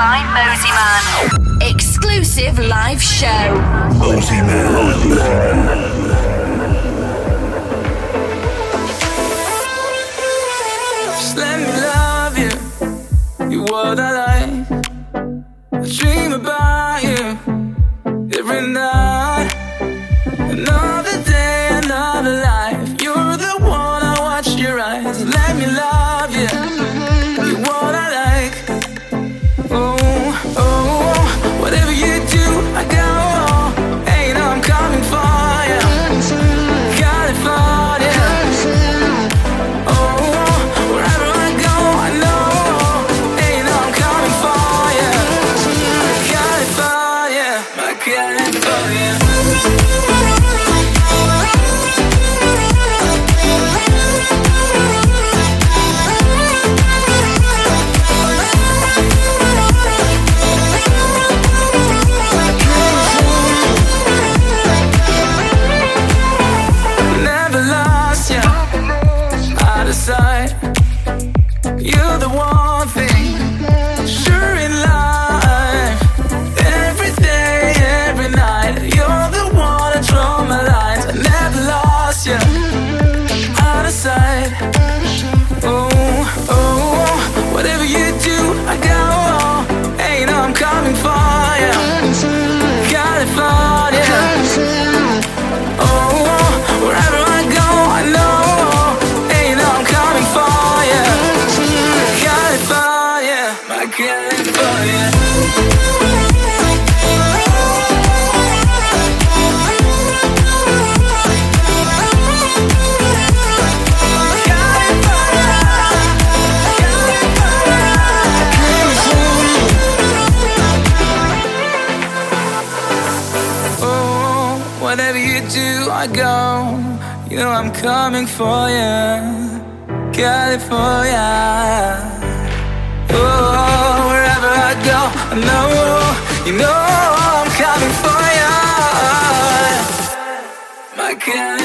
by Mosimann. Exclusive live show. Mosimann. what I like. I dream about you every night. Coming for you, California. Oh, wherever I go, I know, you know I'm coming for you, my California.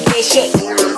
she shit.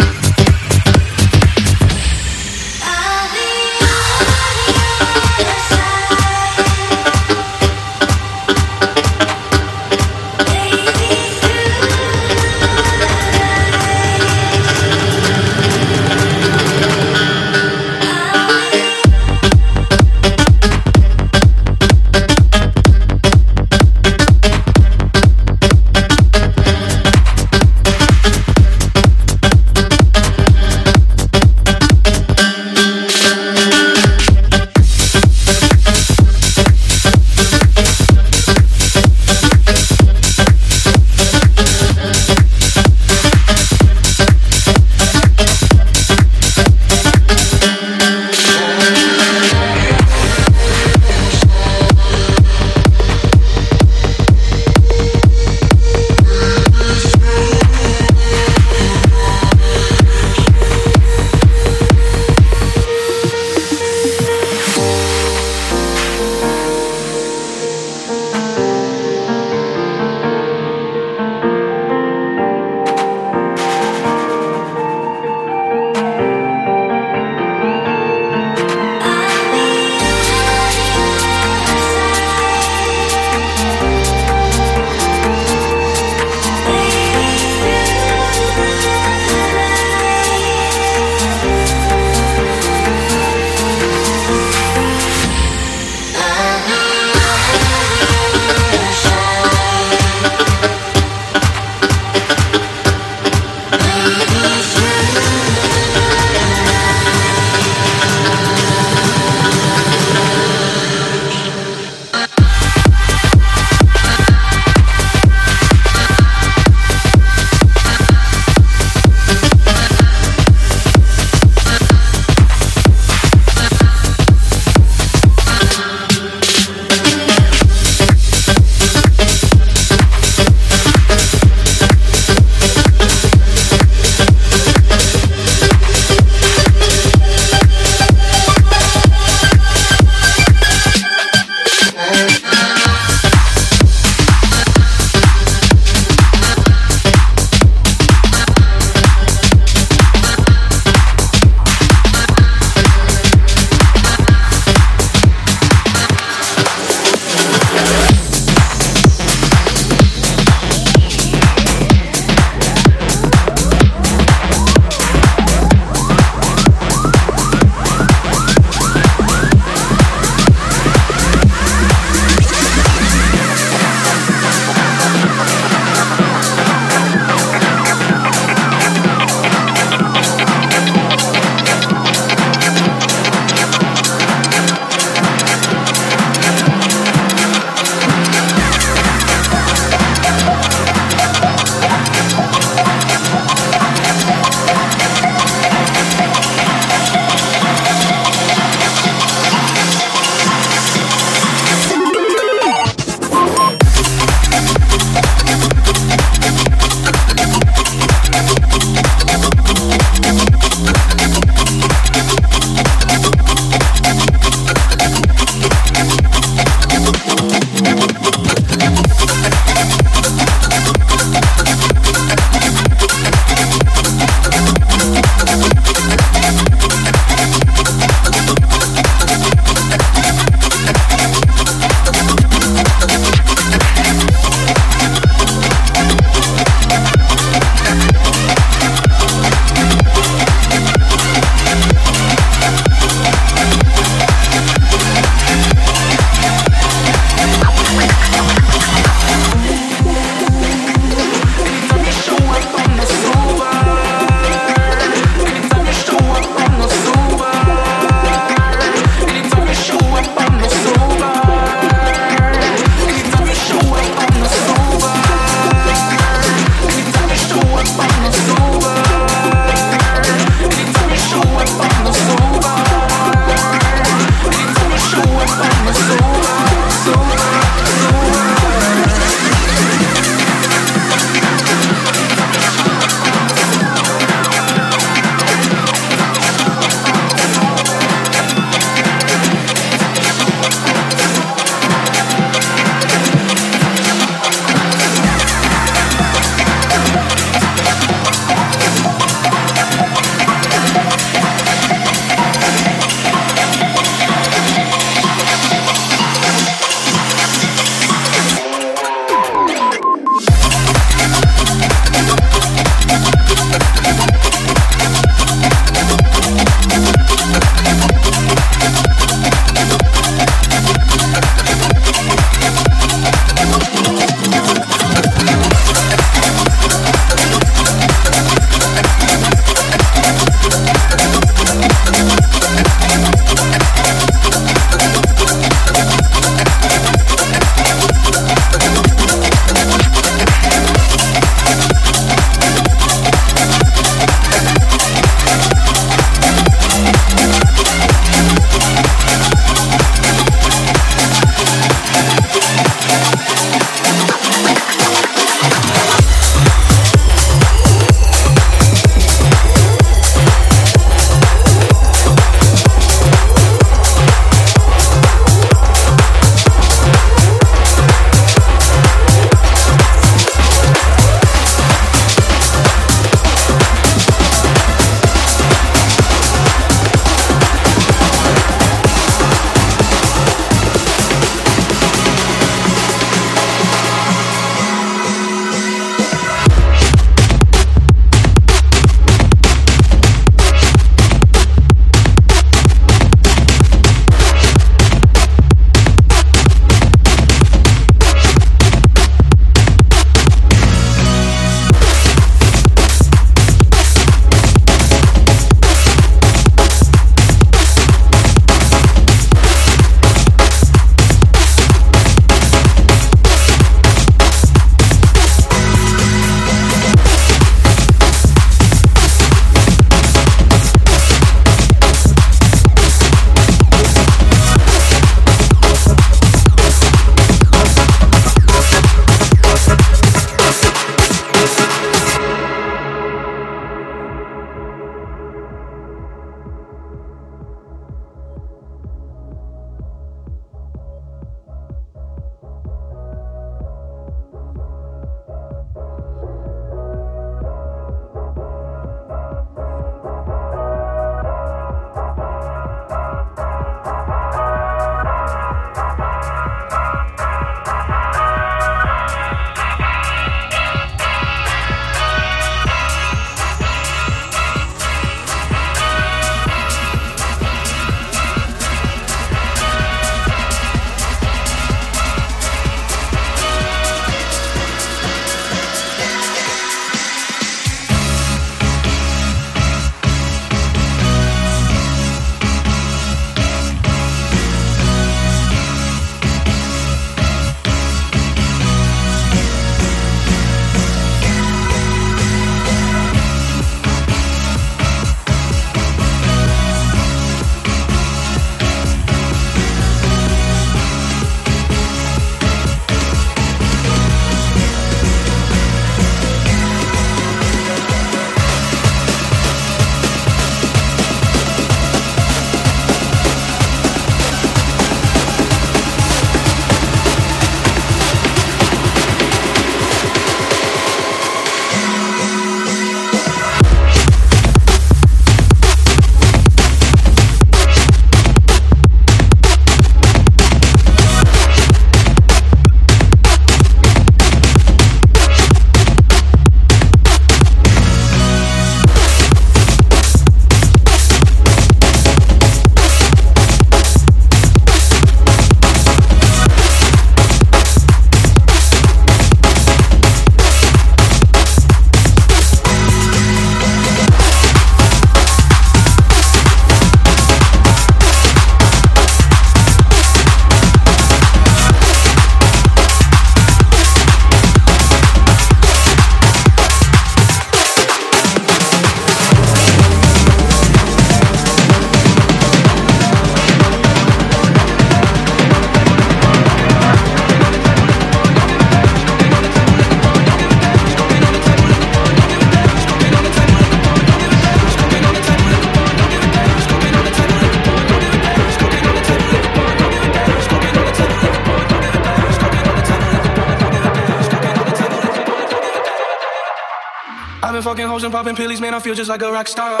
Popping pills, man, I feel just like a rock star.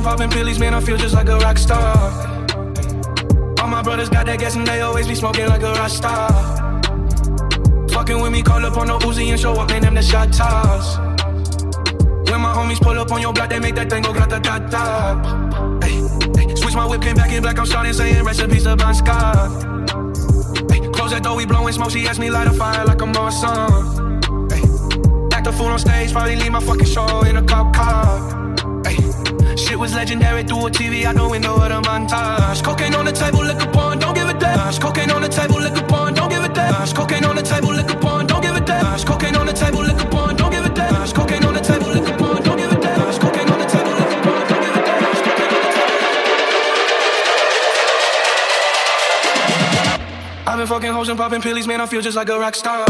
And popping pills, man, I feel just like a rock star. All my brothers got that gas and they always be smoking like a rock star. Fucking with me, call up on the Uzi and show up, man, them the shot toss. When my homies pull up on your block, they make that thing go grata ta ta. Ay, ay, Switch my whip, came back in black, I'm starting saying recipes to Bon Scott. Ay, Close that door, we blowing smoke, she asked me light a fire like I'm on Act a fool on stage, probably leave my fucking show in a cop car. Shit was legendary through a TV out the window of the montage. Cocaine on the table, liquor porn, don't give a damn. Cocaine on the table, liquor porn, don't give a damn. Cocaine on the table, liquor porn, don't give a damn. Cocaine on the table, liquor porn, don't give a damn. Cocaine on the table, liquor porn, don't give a damn. Cocaine on the table, liquor porn, don't give a damn. I've been fucking hoes and popping pills, man. I feel just like a rock star.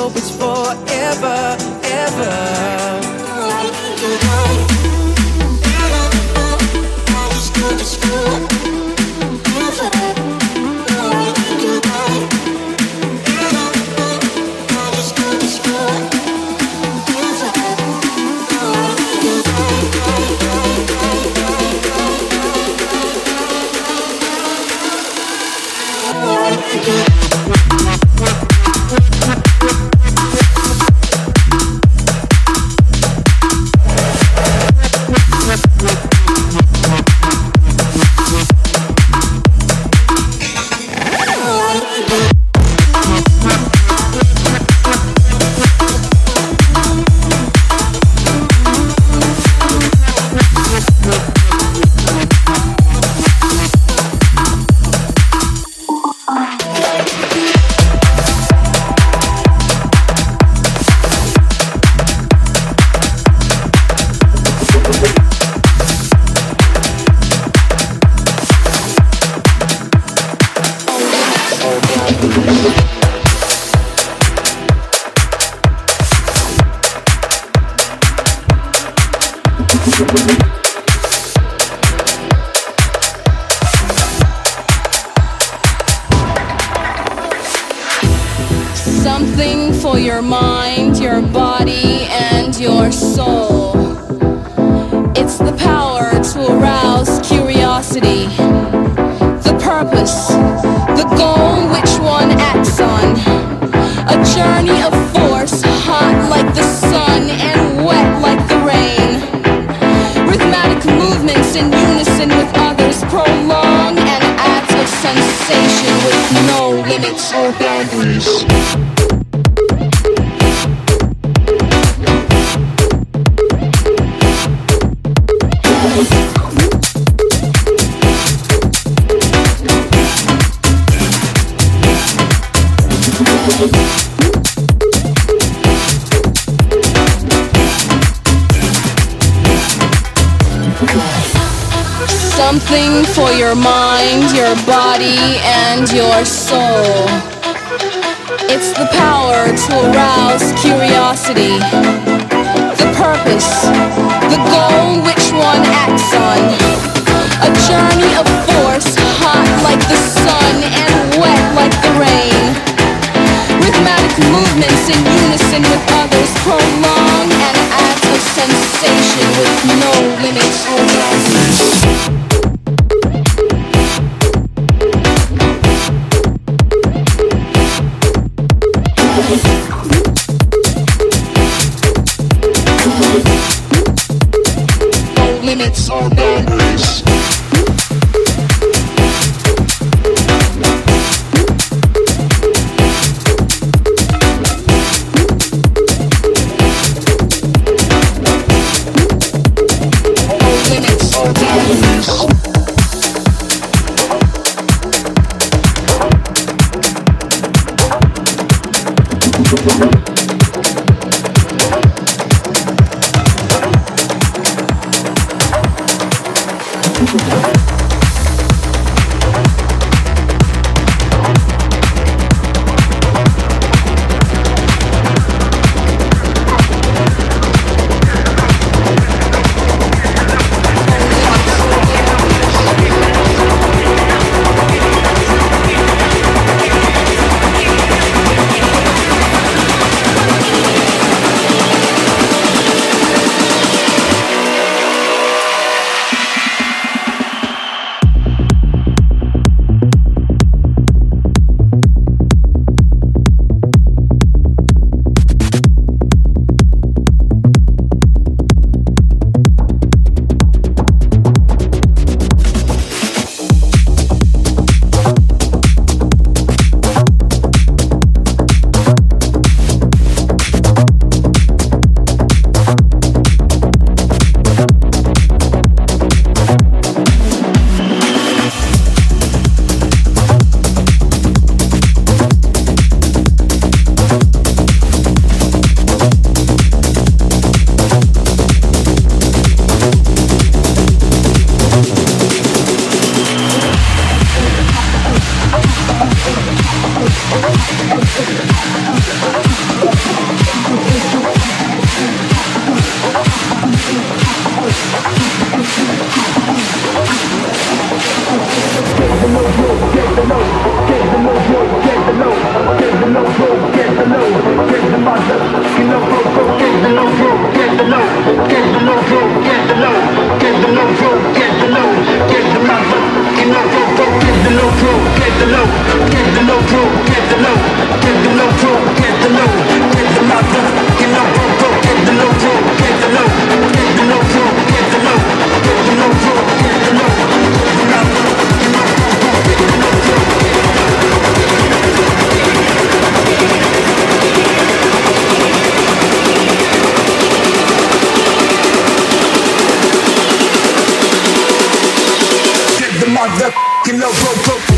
Hope it's forever, ever. no limits or boundaries. something for your mind, your body, and your soul. It's the power to arouse curiosity, the purpose, the goal which one acts on. A journey of force, hot like the sun and wet like the rain. Rhythmic movements in unison with others prolong an act of sensation with no limits motherfucking low, bro, bro,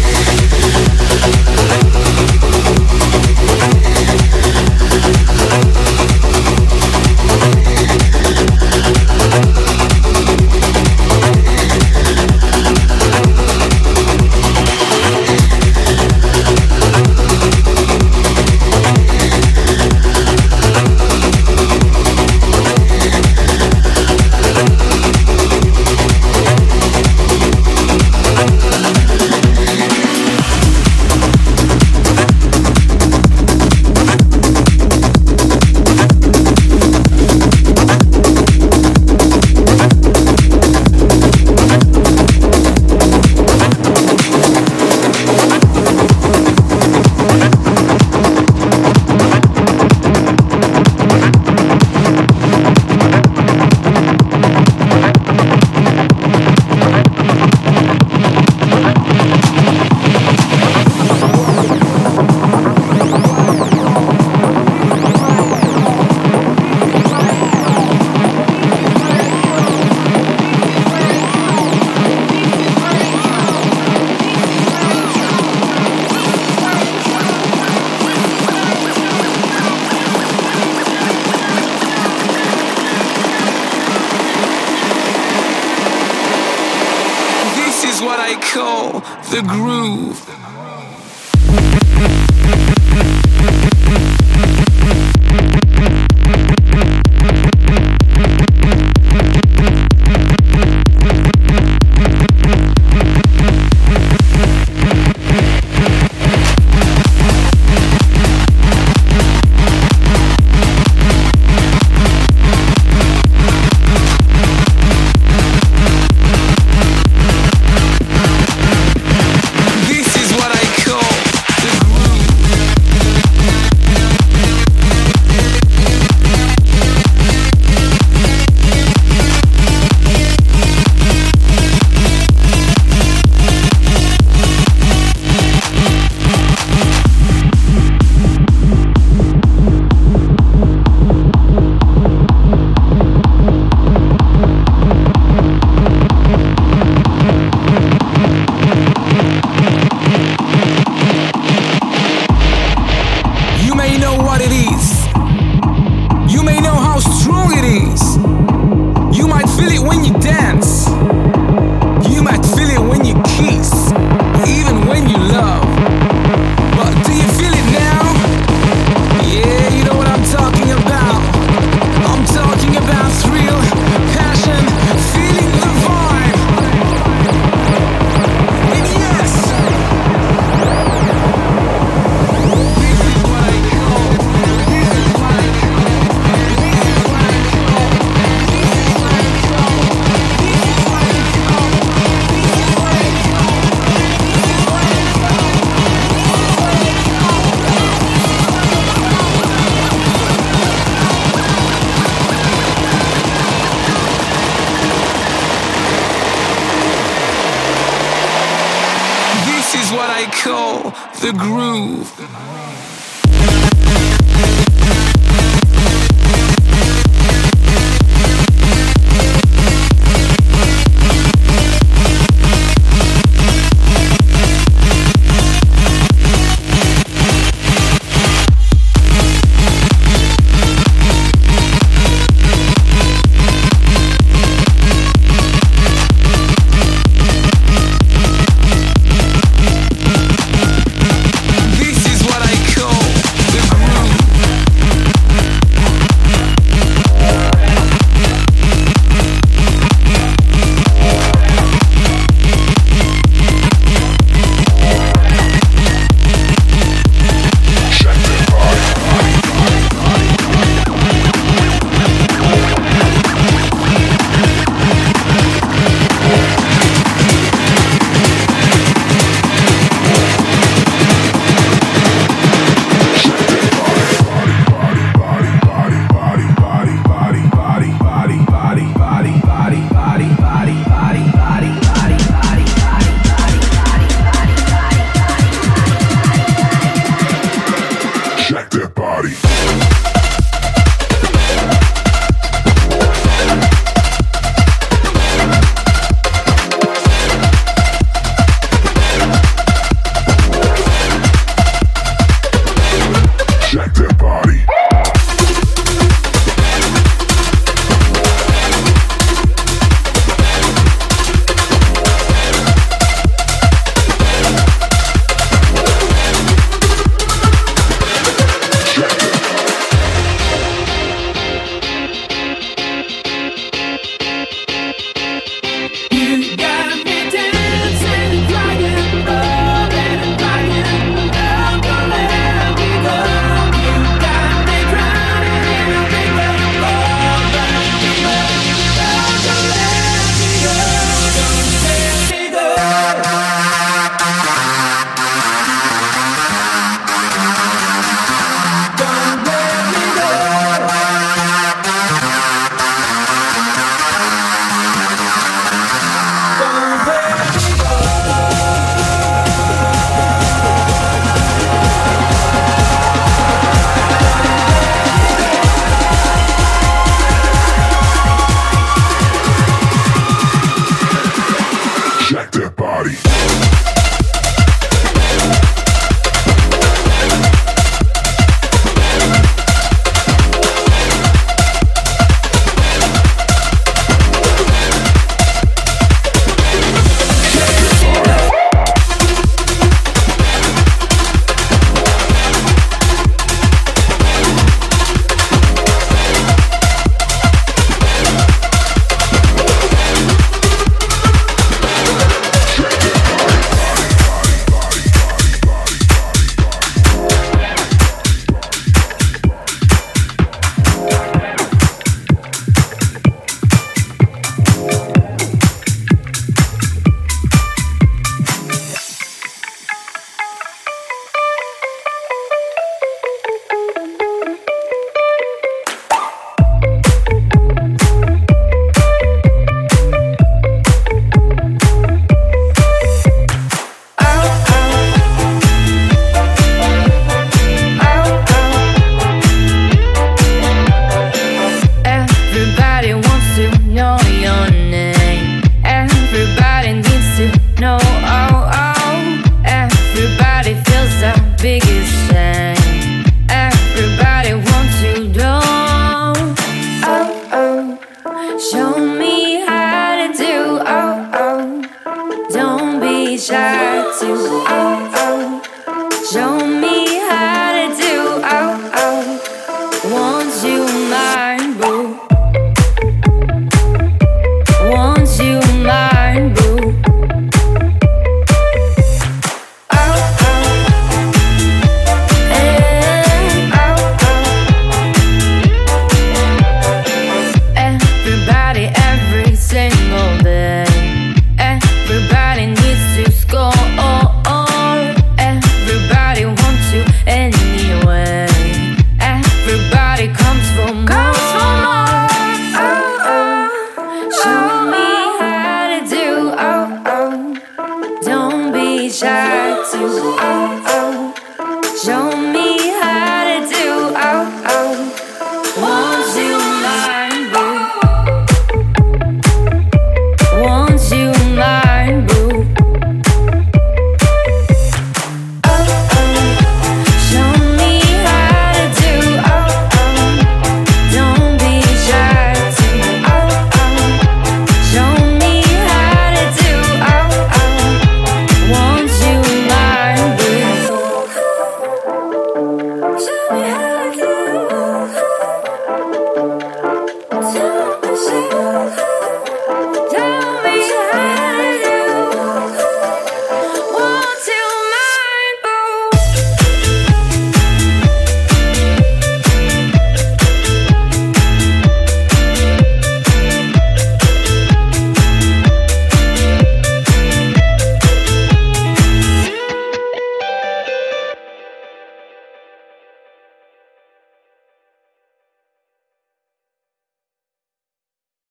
to. Oh,